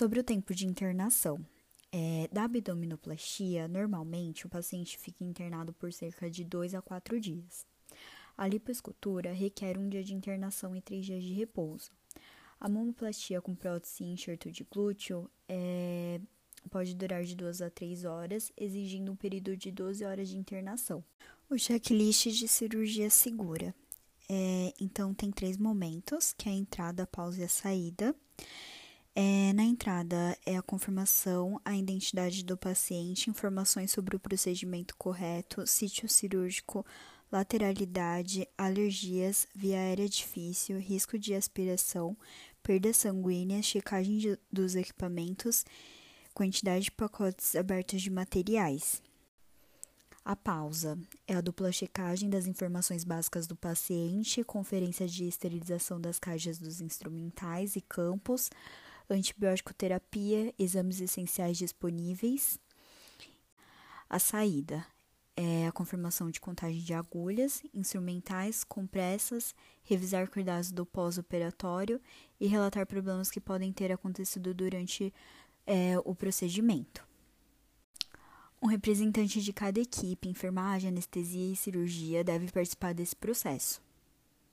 Sobre o tempo de internação. É, da abdominoplastia, normalmente o paciente fica internado por cerca de 2 a 4 dias. A lipoescultura requer um dia de internação e três dias de repouso. A mamoplastia com prótese e enxerto de glúteo é, pode durar de 2 a 3 horas, exigindo um período de 12 horas de internação. O checklist de cirurgia segura. É, então, tem três momentos, que é a entrada, a pausa e a saída. É, na entrada é a confirmação, a identidade do paciente, informações sobre o procedimento correto, sítio cirúrgico, lateralidade, alergias, via aérea difícil, risco de aspiração, perda sanguínea, checagem de, dos equipamentos, quantidade de pacotes abertos de materiais. A pausa é a dupla checagem das informações básicas do paciente, conferência de esterilização das caixas dos instrumentais e campos, antibiótico terapia, exames essenciais disponíveis. A saída é a confirmação de contagem de agulhas, instrumentais, compressas, revisar cuidados do pós-operatório e relatar problemas que podem ter acontecido durante é, o procedimento. Um representante de cada equipe, enfermagem, anestesia e cirurgia, deve participar desse processo.